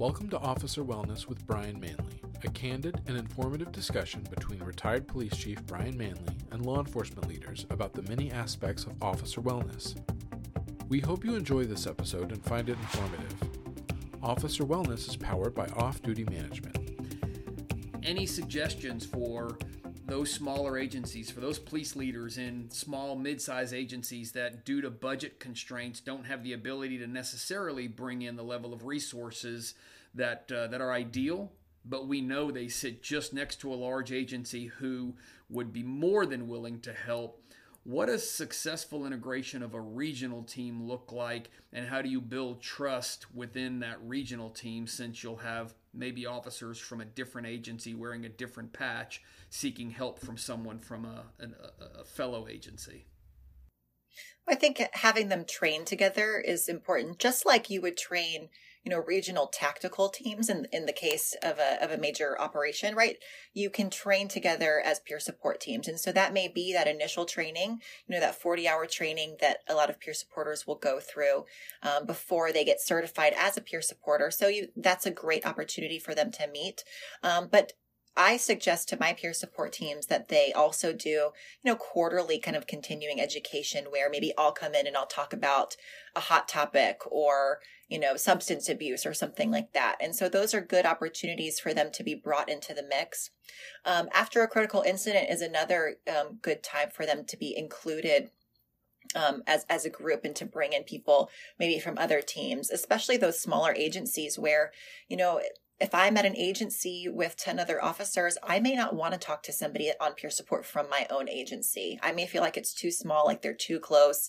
Welcome to Officer Wellness with Brian Manley, a candid and informative discussion between retired police chief Brian Manley and law enforcement leaders about the many aspects of officer wellness. We hope you enjoy this episode and find it informative. Officer Wellness is powered by Off Duty Management. Any suggestions for those smaller agencies, for those police leaders in small, mid sized agencies that, due to budget constraints, don't have the ability to necessarily bring in the level of resources that, uh, that are ideal, but we know they sit just next to a large agency who would be more than willing to help. What does successful integration of a regional team look like, and how do you build trust within that regional team since you'll have maybe officers from a different agency wearing a different patch seeking help from someone from a, a, a fellow agency. I think having them train together is important, just like you would train, you know, regional tactical teams in, in the case of a, of a major operation, right? You can train together as peer support teams. And so that may be that initial training, you know, that 40 hour training that a lot of peer supporters will go through um, before they get certified as a peer supporter. So you, that's a great opportunity for them to meet. Um, but I suggest to my peer support teams that they also do, you know, quarterly kind of continuing education where maybe I'll come in and I'll talk about a hot topic or, you know, substance abuse or something like that. And so those are good opportunities for them to be brought into the mix. Um, after a critical incident is another um, good time for them to be included um, as as a group and to bring in people maybe from other teams, especially those smaller agencies where you know if I'm at an agency with 10 other officers, I may not want to talk to somebody on peer support from my own agency. I may feel like it's too small, like they're too close,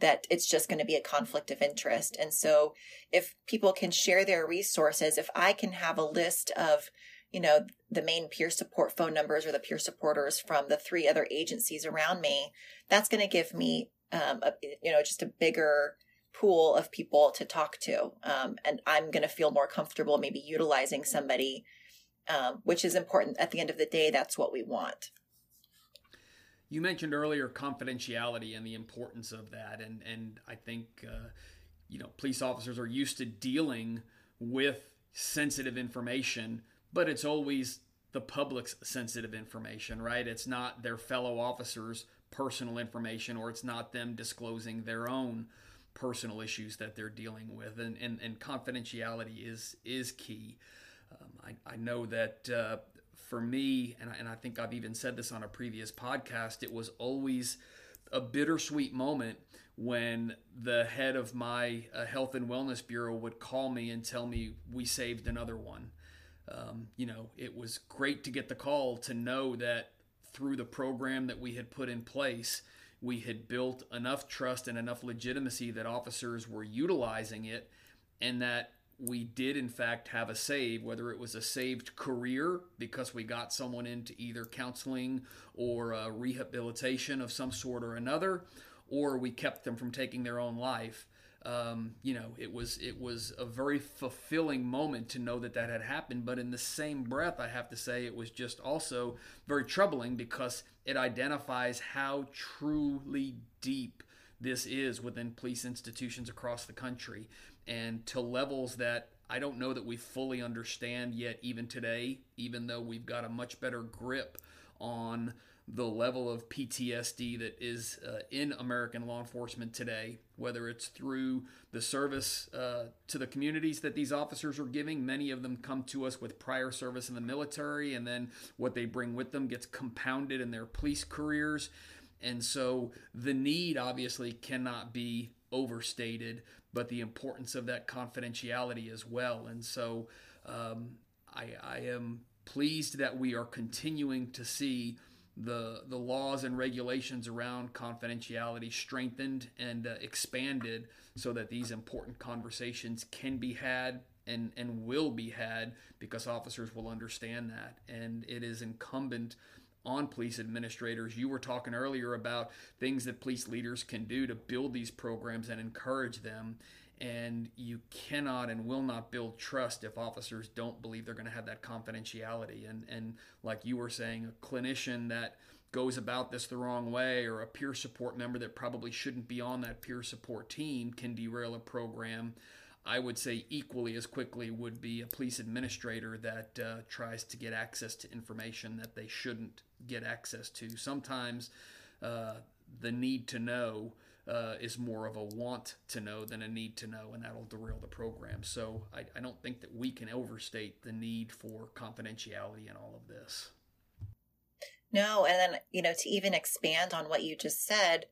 that it's just going to be a conflict of interest. And so if people can share their resources, if I can have a list of you know, the main peer support phone numbers or the peer supporters from the three other agencies around me, that's going to give me, um, a, you know, just a bigger pool of people to talk to. Um, and I'm going to feel more comfortable maybe utilizing somebody, um, which is important. At the end of the day, that's what we want. You mentioned earlier confidentiality and the importance of that. And, and I think, uh, you know, police officers are used to dealing with sensitive information, but it's always the public's sensitive information, right? It's not their fellow officers' personal information or it's not them disclosing their own personal issues that they're dealing with, and, and, and confidentiality is is key. Um, I, I know that uh, for me, and I, and I think I've even said this on a previous podcast, it was always a bittersweet moment when the head of my uh, health and wellness bureau would call me and tell me we saved another one. Um, you know, it was great to get the call to know that through the program that we had put in place, we had built enough trust and enough legitimacy that officers were utilizing it and that we did in fact have a save whether it was a saved career because we got someone into either counseling or rehabilitation of some sort or another or we kept them from taking their own life um, you know, it was it was a very fulfilling moment to know that that had happened. But in the same breath, I have to say it was just also very troubling because it identifies how truly deep this is within police institutions across the country, and to levels that I don't know that we fully understand yet, even today. Even though we've got a much better grip on the level of PTSD that is uh, in American law enforcement today, whether it's through the service uh, to the communities that these officers are giving. Many of them come to us with prior service in the military, and then what they bring with them gets compounded in their police careers. And so the need obviously cannot be overstated, but the importance of that confidentiality as well. And so um, I, I am pleased that we are continuing to see the the laws and regulations around confidentiality strengthened and uh, expanded so that these important conversations can be had and and will be had because officers will understand that. And it is incumbent on police administrators. You were talking earlier about things that police leaders can do to build these programs and encourage them and you cannot and will not build trust if officers don't believe they're going to have that confidentiality and and like you were saying a clinician that goes about this the wrong way or a peer support member that probably shouldn't be on that peer support team can derail a program I would say equally as quickly would be a police administrator that uh, tries to get access to information that they shouldn't get access to. Sometimes uh, the need to know uh, is more of a want to know than a need to know, and that'll derail the program. So I, I don't think that we can overstate the need for confidentiality in all of this. No, and then, you know, to even expand on what you just said,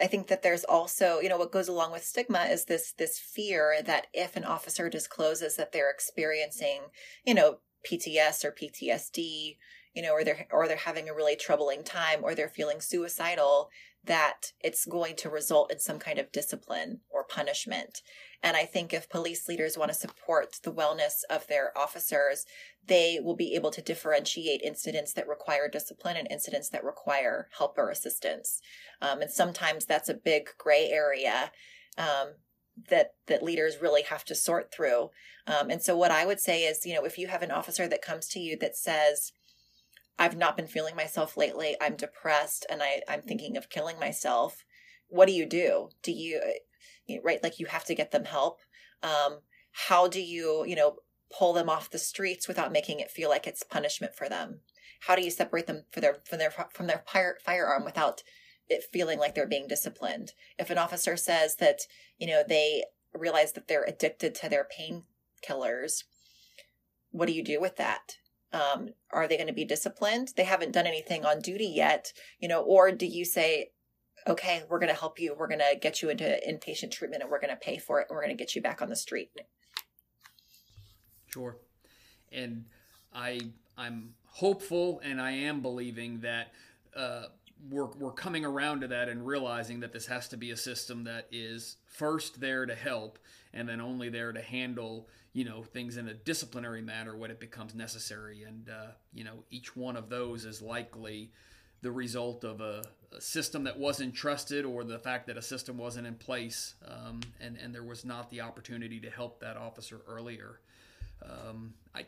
I think that there's also, you know, what goes along with stigma is this this fear that if an officer discloses that they're experiencing, you know, PTS or PTSD, you know, or they're or they're having a really troubling time or they're feeling suicidal, that it's going to result in some kind of discipline or punishment. And I think if police leaders want to support the wellness of their officers, they will be able to differentiate incidents that require discipline and incidents that require help or assistance. Um, and sometimes that's a big gray area um, that that leaders really have to sort through. Um, and so, what I would say is, you know, if you have an officer that comes to you that says, I've not been feeling myself lately. I'm depressed and I, I'm thinking of killing myself. What do you do? Do you, right? Like you have to get them help. Um, how do you, you know, pull them off the streets without making it feel like it's punishment for them? How do you separate them from their, from their, from their fire, firearm without it feeling like they're being disciplined? If an officer says that, you know, they realize that they're addicted to their painkillers, what do you do with that? Um, are they going to be disciplined? They haven't done anything on duty yet you know or do you say okay we're going to help you. We're going to get you into inpatient treatment and we're going to pay for it and we're going to get you back on the street. Sure. And i i'm hopeful and i am believing that uh, we're, we're coming around to that and realizing that this has to be a system that is first there to help and then only there to handle you know things in a disciplinary manner when it becomes necessary. And uh, you know each one of those is likely the result of a, a, system that wasn't trusted or the fact that a system wasn't in place um, and and there was not the opportunity to help that officer earlier. Um, I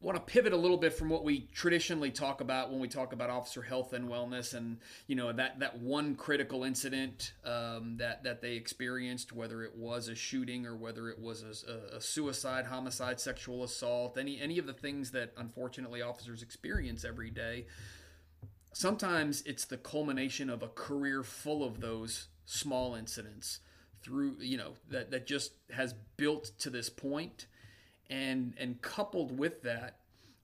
want to pivot a little bit from what we traditionally talk about when we talk about officer health and wellness and you know that that one critical incident um, that that they experienced whether it was a shooting or whether it was a, a, suicide homicide sexual assault any any of the things that unfortunately officers experience every day sometimes it's the culmination of a career full of those small incidents through you know that that just has built to this point and and coupled with that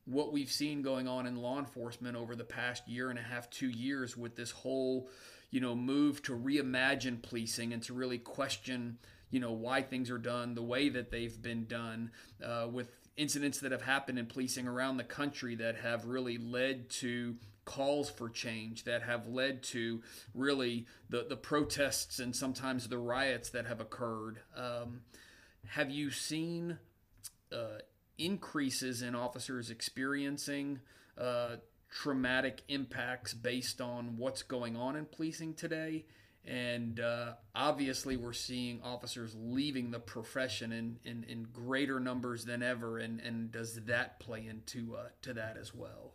what we've seen going on in law enforcement over the past year and a half two years with this whole you know move to reimagine policing and to really question you know why things are done the way that they've been done uh, with incidents that have happened in policing around the country that have really led to calls for change that have led to really the, the protests and sometimes the riots that have occurred. Um, have you seen uh, increases in officers experiencing uh, traumatic impacts based on what's going on in policing today. And uh, obviously, we're seeing officers leaving the profession in, in, in, greater numbers than ever. And, and does that play into uh, to that as well?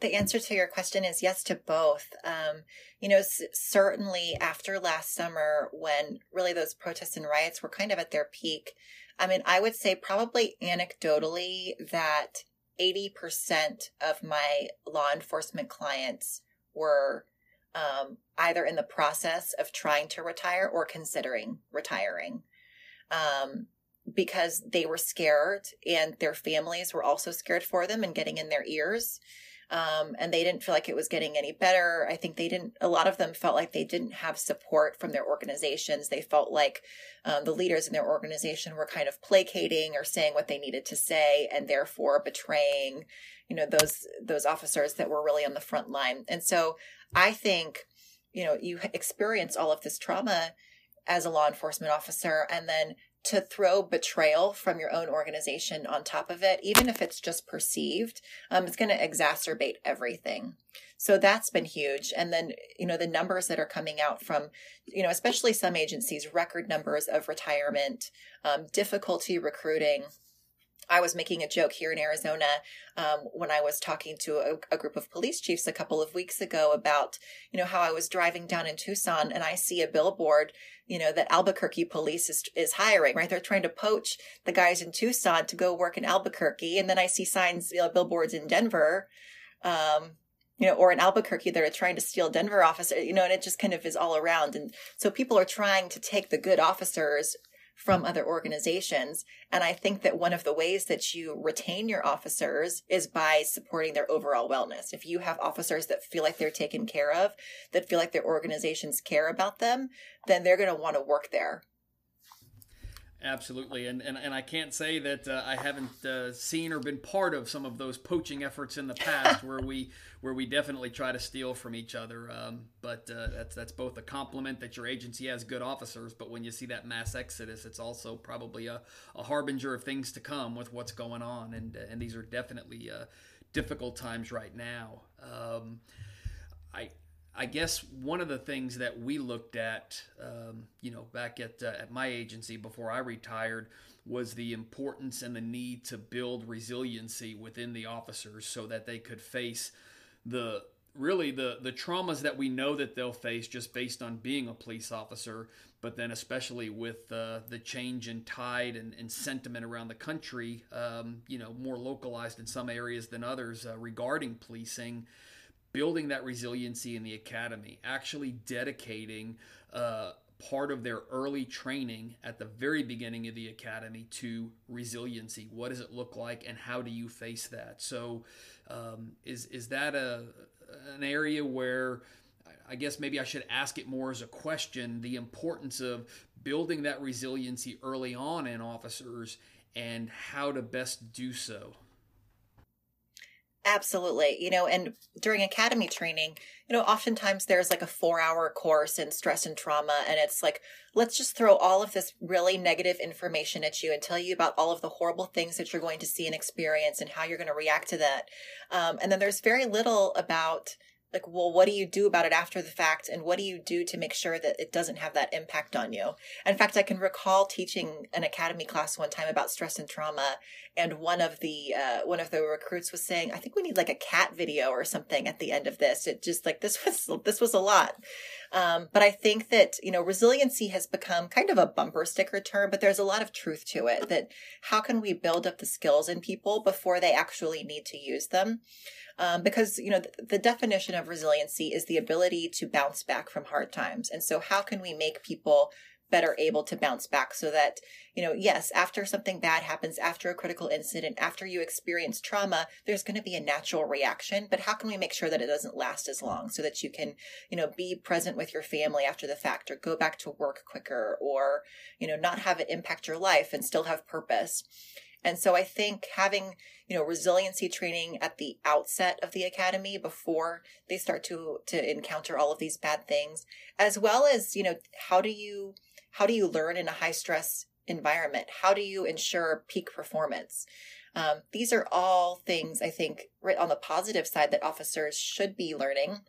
The answer to your question is yes to both. Um, you know, s- certainly after last summer, when really those protests and riots were kind of at their peak, I mean, I would say probably anecdotally that 80% of my law enforcement clients were um, either in the process of trying to retire or considering retiring um, because they were scared and their families were also scared for them and getting in their ears um, and they didn't feel like it was getting any better. I think they didn't, a lot of them felt like they didn't have support from their organizations. They felt like um, the leaders in their organization were kind of placating or saying what they needed to say and therefore betraying, you know, those, those officers that were really on the front line. And so I think, you know, you experience all of this trauma as a law enforcement officer and then to throw betrayal from your own organization on top of it, even if it's just perceived, um, it's going to exacerbate everything. So that's been huge. And then, you know, the numbers that are coming out from, you know, especially some agencies, record numbers of retirement, um, difficulty recruiting. I was making a joke here in Arizona um, when I was talking to a, a, group of police chiefs a couple of weeks ago about, you know, how I was driving down in Tucson and I see a billboard, you know, that Albuquerque police is, is hiring, right? They're trying to poach the guys in Tucson to go work in Albuquerque. And then I see signs, you know, billboards in Denver, um, you know, or in Albuquerque that are trying to steal Denver officers, you know, and it just kind of is all around. And so people are trying to take the good officers from other organizations. And I think that one of the ways that you retain your officers is by supporting their overall wellness. If you have officers that feel like they're taken care of, that feel like their organizations care about them, then they're going to want to work there. Absolutely, and, and and I can't say that uh, I haven't uh, seen or been part of some of those poaching efforts in the past, where we where we definitely try to steal from each other. Um, but uh, that's that's both a compliment that your agency has good officers, but when you see that mass exodus, it's also probably a, a harbinger of things to come with what's going on, and and these are definitely uh, difficult times right now. Um, I I guess one of the things that we looked at, um, you know, back at uh, at my agency before I retired, was the importance and the need to build resiliency within the officers so that they could face the really the the traumas that we know that they'll face just based on being a police officer but then especially with uh, the change in tide and, and, sentiment around the country um, you know more localized in some areas than others uh, regarding policing building that resiliency in the academy, actually dedicating uh, part of their early training at the very beginning of the academy to resiliency. What does it look like, and how do you face that? So, um, is is that a an area where I guess maybe I should ask it more as a question: the importance of building that resiliency early on in officers, and how to best do so. Absolutely. You know, and during academy training, you know, oftentimes there's like a four hour course in stress and trauma. And it's like, let's just throw all of this really negative information at you and tell you about all of the horrible things that you're going to see and experience and how you're going to react to that. Um, and then there's very little about, like well what do you do about it after the fact? And what do you do to make sure that it doesn't have that impact on you? In fact i can recall teaching an academy class one time about stress and trauma and one of the uh, one of the recruits was saying i think we need like a cat video or something at the end of this. It just like this was this was a lot. Um, but i think that you know resiliency has become kind of a bumper sticker term but there's a lot of truth to it that how can we build up the skills in people before they actually need to use them um, because you know the, the definition of resiliency is the ability to bounce back from hard times. And so how can we make people better able to bounce back so that you know yes after something bad happens after a critical incident after you experience trauma there's going to be a natural reaction. But how can we make sure that it doesn't last as long so that you can you know be present with your family after the fact or go back to work quicker or you know not have it impact your life and still have purpose and so I think having, you know, resiliency training at the outset of the academy before they start to to encounter all of these bad things, as well as, you know, how do you how do you learn in a high stress environment? How do you ensure peak performance? Um, these are all things I think right on the positive side that officers should be learning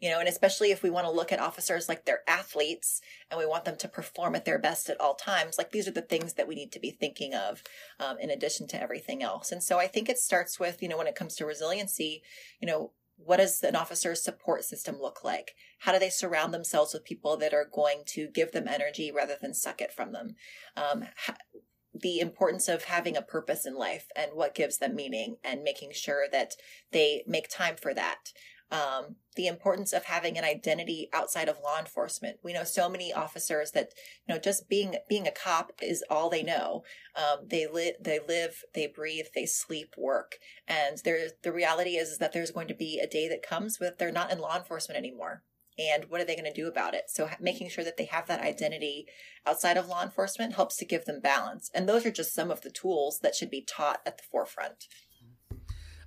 you know, and especially if we want to look at officers like they're athletes and we want them to perform at their best at all times, like these are the things that we need to be thinking of um, in addition to everything else. And so I think it starts with, you know, when it comes to resiliency, you know, what does an officer's support system look like? How do they surround themselves with people that are going to give them energy rather than suck it from them? Um, the importance of having a purpose in life and what gives them meaning and making sure that they make time for that um, the importance of having an identity outside of law enforcement. We know so many officers that you know just being being a cop is all they know. Um, they live, they live, they breathe, they sleep, work, and there. The reality is, is that there's going to be a day that comes with they're not in law enforcement anymore. And what are they going to do about it? So, making sure that they have that identity outside of law enforcement helps to give them balance. And those are just some of the tools that should be taught at the forefront.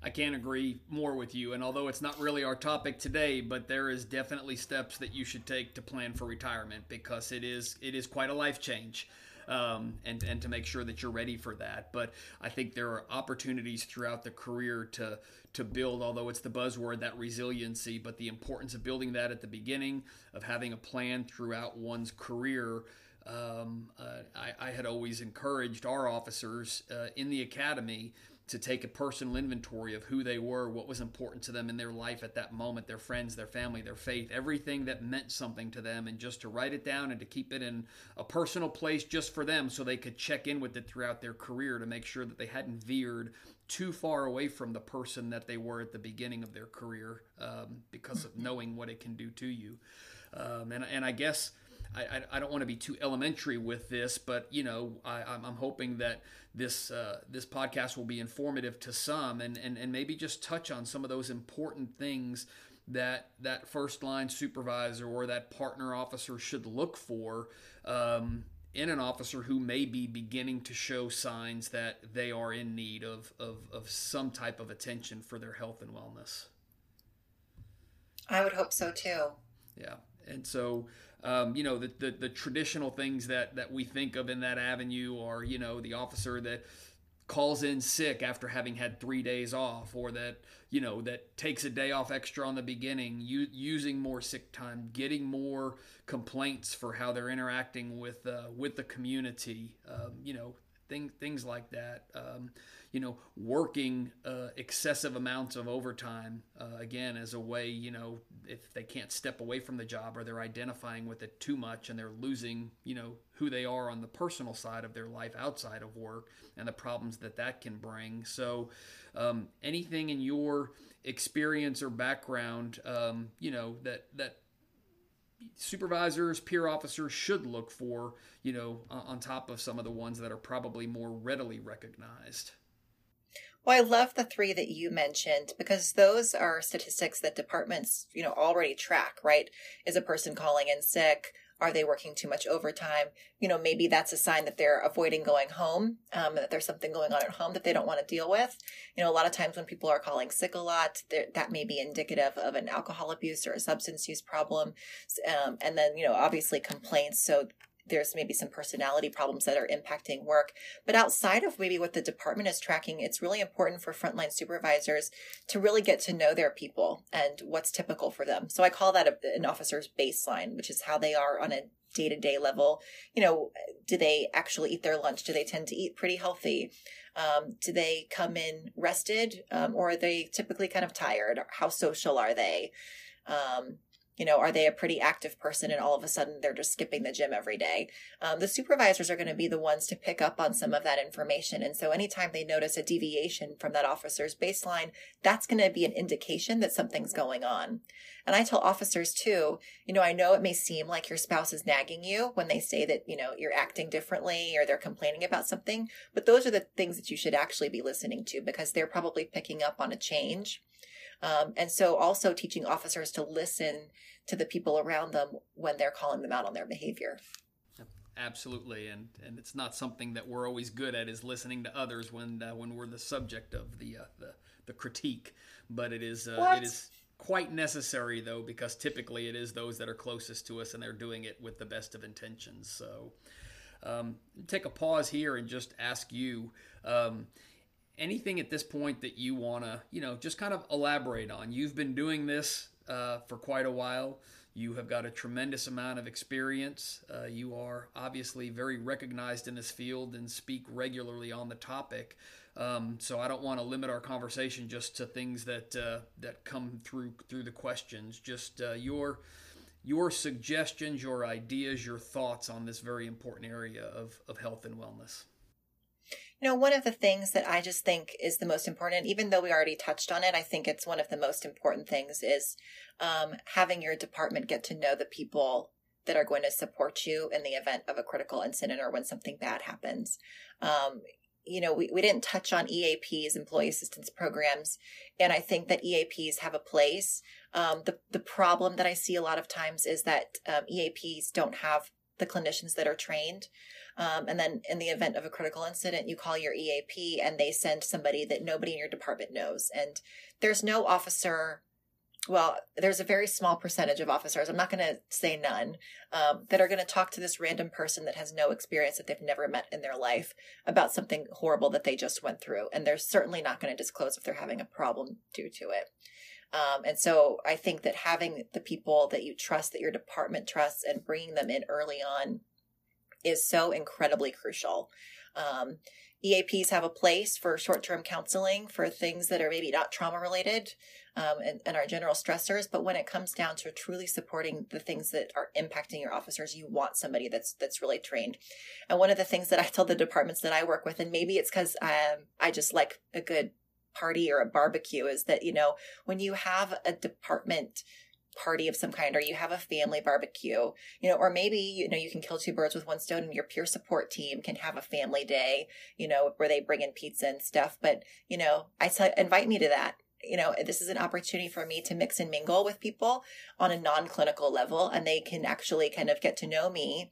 I can't agree more with you. And although it's not really our topic today, but there is definitely steps that you should take to plan for retirement because it is it is quite a life change. Um, and and to make sure that you're ready for that. But I think there are opportunities throughout the career to to build, although it's the buzzword, that resiliency. But the importance of building that at the beginning, of having a plan throughout one's career um, uh, I, I, had always encouraged our officers uh, in the academy to take a personal inventory of who they were, what was important to them in their life at that moment, their friends, their family, their faith, everything that meant something to them, and just to write it down and to keep it in a personal place just for them so they could check in with it throughout their career to make sure that they hadn't veered too far away from the person that they were at the beginning of their career um, because of knowing what it can do to you. Um, and, and I guess I, I, don't want to be too elementary with this, but you know, I, am hoping that this uh, this podcast will be informative to some, and, and and maybe just touch on some of those important things that that first line supervisor or that partner officer should look for um, in an officer who may be beginning to show signs that they are in need of, of, of some type of attention for their health and wellness. I would hope so too. Yeah. And so um, you know, the, the, the traditional things that, that we think of in that avenue are, you know, the officer that calls in sick after having had three days off or that you know that takes a day off extra on the beginning u- using more sick time getting more complaints for how they're interacting with uh, with the community. Um, you know thing, things like that um, you know, working uh, excessive amounts of overtime uh, again as a way, you know, if they can't step away from the job or they're identifying with it too much and they're losing, you know, who they are on the personal side of their life outside of work and the problems that that can bring. So, um, anything in your experience or background, um, you know, that that supervisors, peer officers should look for, you know, on top of some of the ones that are probably more readily recognized. Well, I love the three that you mentioned because those are statistics that departments, you know, already track, right? Is a person calling in sick? Are they working too much overtime? You know, maybe that's a sign that they're avoiding going home, um, that there's something going on at home that they don't want to deal with. You know, a lot of times when people are calling sick a lot, that may be indicative of an alcohol abuse or a substance use problem. Um, and then, you know, obviously complaints. So there's maybe some personality problems that are impacting work. But outside of maybe what the department is tracking, it's really important for frontline supervisors to really get to know their people and what's typical for them. So I call that a, an officer's baseline, which is how they are on a day to day level. You know, do they actually eat their lunch? Do they tend to eat pretty healthy? Um, do they come in rested um, or are they typically kind of tired? How social are they? Um, you know, are they a pretty active person and all of a sudden they're just skipping the gym every day? Um, the supervisors are going to be the ones to pick up on some of that information. And so anytime they notice a deviation from that officer's baseline, that's going to be an indication that something's going on. And I tell officers too, you know, I know it may seem like your spouse is nagging you when they say that, you know, you're acting differently or they're complaining about something, but those are the things that you should actually be listening to because they're probably picking up on a change um, and so also teaching officers to listen to the people around them when they're calling them out on their behavior. Absolutely, and and it's not something that we're always good at is listening to others when uh, when we're the subject of the uh, the, the critique. But it is uh, it is quite necessary though because typically it is those that are closest to us and they're doing it with the best of intentions. So um, take a pause here and just ask you. Um, anything at this point that you want to, you know, just kind of elaborate on? You've been doing this uh, for quite a while. You have got a tremendous amount of experience. Uh, you are obviously very recognized in this field and speak regularly on the topic. Um, so I don't want to limit our conversation just to things that uh, that come through through the questions. Just uh, your your suggestions, your ideas, your thoughts on this very important area of, of health and wellness. You know, one of the things that I just think is the most important, even though we already touched on it, I think it's one of the most important things is um, having your department get to know the people that are going to support you in the event of a critical incident or when something bad happens. Um, you know, we, we didn't touch on EAPs, employee assistance programs, and I think that EAPs have a place. Um, the the problem that I see a lot of times is that um, EAPs don't have the clinicians that are trained. Um, and then in the event of a critical incident, you call your EAP and they send somebody that nobody in your department knows. And there's no officer, well, there's a very small percentage of officers, I'm not going to say none, um, that are going to talk to this random person that has no experience that they've never met in their life about something horrible that they just went through. And they're certainly not going to disclose if they're having a problem due to it. Um, and so I think that having the people that you trust, that your department trusts, and bringing them in early on is so incredibly crucial. Um, EAPs have a place for short term counseling for things that are maybe not trauma related um, and, and are general stressors. But when it comes down to truly supporting the things that are impacting your officers, you want somebody that's that's really trained. And one of the things that I tell the departments that I work with, and maybe it's because um, I just like a good party or a barbecue, is that you know when you have a department party of some kind or you have a family barbecue you know or maybe you know you can kill two birds with one stone and your peer support team can have a family day you know where they bring in pizza and stuff. But you know i say invite me to that. You know this is an opportunity for me to mix and mingle with people on a non-clinical level and they can actually kind of get to know me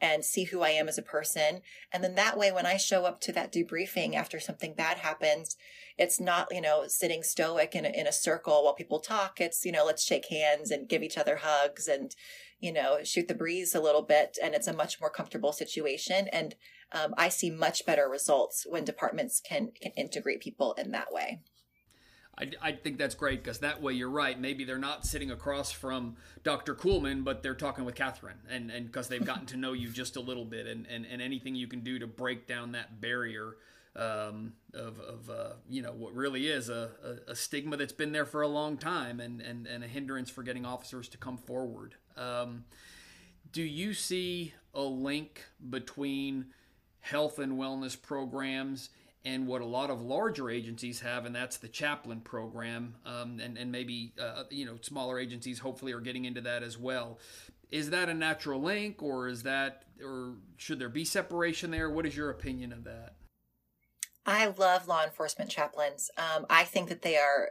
and see who I am as a person. And then that way, when I show up to that debriefing after something bad happens, it's not, you know, sitting stoic in a, in a circle while people talk. It's, you know, let's shake hands and give each other hugs and, you know, shoot the breeze a little bit. And it's a much more comfortable situation. And um, I see much better results when departments can, can integrate people in that way. I, I think that's great because that way you're right. Maybe they're not sitting across from Dr. Kuhlman, but they're talking with Katherine, and and because they've gotten to know you just a little bit, and, and and anything you can do to break down that barrier um, of of uh, you know what really is a, a, a, stigma that's been there for a long time, and and and a hindrance for getting officers to come forward. Um, do you see a link between health and wellness programs? And what a lot of larger agencies have, and that's the chaplain program, um, and and maybe uh, you know smaller agencies hopefully are getting into that as well. Is that a natural link, or is that, or should there be separation there? What is your opinion of that? I love law enforcement chaplains. Um, I think that they are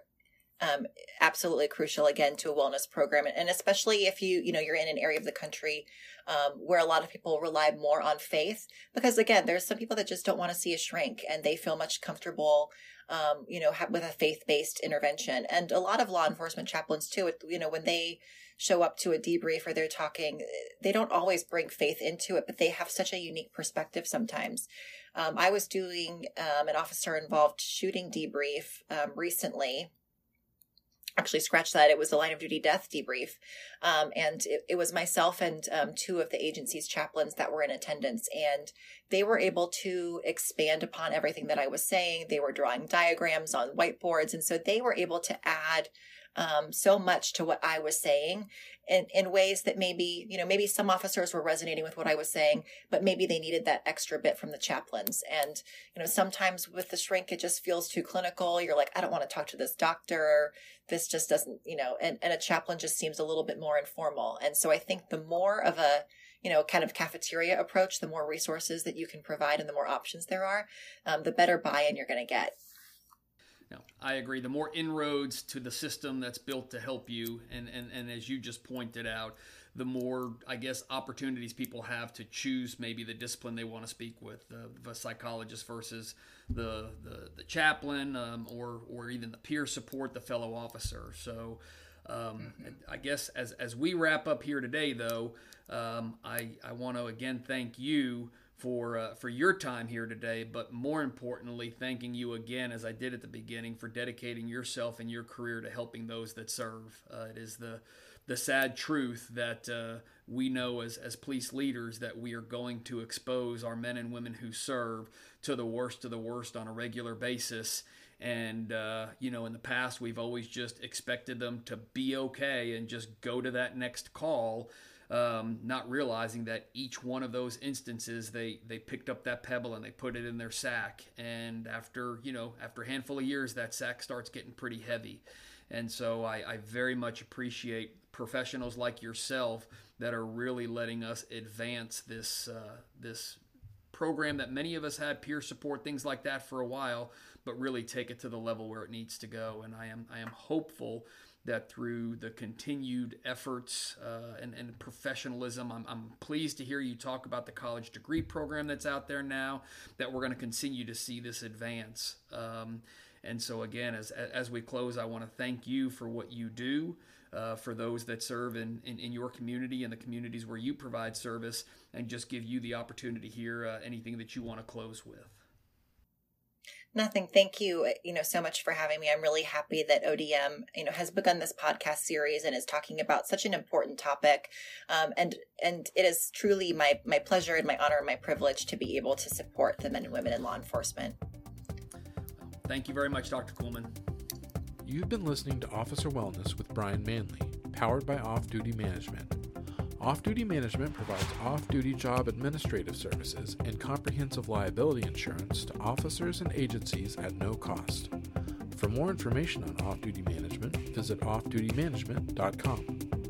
um, absolutely crucial again to a wellness program, and especially if you you know you're in an area of the country um, where a lot of people rely more on faith, because again, there's some people that just don't want to see a shrink, and they feel much comfortable, um, you know, with a faith based intervention, and a lot of law enforcement chaplains too. You know, when they show up to a debrief or they're talking, they don't always bring faith into it, but they have such a unique perspective sometimes. Um, I was doing um, an officer involved shooting debrief um, recently actually scratch that. It was the line of duty death debrief. Um, and it, it, was myself and um, two of the agency's chaplains that were in attendance and they were able to expand upon everything that i was saying. They were drawing diagrams on whiteboards and so they were able to add um, so much to what I was saying in, in ways that maybe, you know, maybe some officers were resonating with what I was saying, but maybe they needed that extra bit from the chaplains. And, you know, sometimes with the shrink, it just feels too clinical. You're like, I don't want to talk to this doctor. This just doesn't, you know, and, and a chaplain just seems a little bit more informal. And so I think the more of a, you know, kind of cafeteria approach, the more resources that you can provide and the more options there are, um, the better buy-in you're going to get. No, I agree. The more inroads to the system that's built to help you, and, and, and as you just pointed out, the more, I guess, opportunities people have to choose maybe the discipline they want to speak with, the, the psychologist versus the the, the chaplain, um, or or even the peer support, the fellow officer. So, um, mm-hmm. I guess as as we wrap up here today, though, um, I I want to again thank you for uh, for your time here today, but more importantly, thanking you again, as I did at the beginning, for dedicating yourself and your career to helping those that serve. Uh, it is the the sad truth that uh, we know as as police leaders that we are going to expose our men and women who serve to the worst of the worst on a regular basis. And uh, you know, in the past, we've always just expected them to be okay and just go to that next call um, not realizing that each one of those instances they they picked up that pebble and they put it in their sack. And after you know after a handful of years that sack starts getting pretty heavy. And so I, I very much appreciate professionals like yourself that are really letting us advance this uh, this program that many of us had peer support things like that for a while but really take it to the level where it needs to go. And I am I am hopeful that through the continued efforts uh, and, and, professionalism, I'm, I'm, pleased to hear you talk about the college degree program that's out there now, that we're going to continue to see this advance. Um, and so, again, as, as we close, I want to thank you for what you do. Uh, for those that serve in, in, in, your community and the communities where you provide service, and just give you the opportunity here, uh, anything that you want to close with. Nothing. Thank you, you know, so much for having me. I'm really happy that ODM, you know, has begun this podcast series and is talking about such an important topic. Um, and and it is truly my my pleasure and my honor and my privilege to be able to support the men and women in law enforcement. Thank you very much, Dr. Kuhlman. You've been listening to Officer Wellness with Brian Manley, powered by Off Duty Management. Off duty management provides off duty job administrative services and comprehensive liability insurance to officers and agencies at no cost. For more information on off duty management, visit offdutymanagement.com.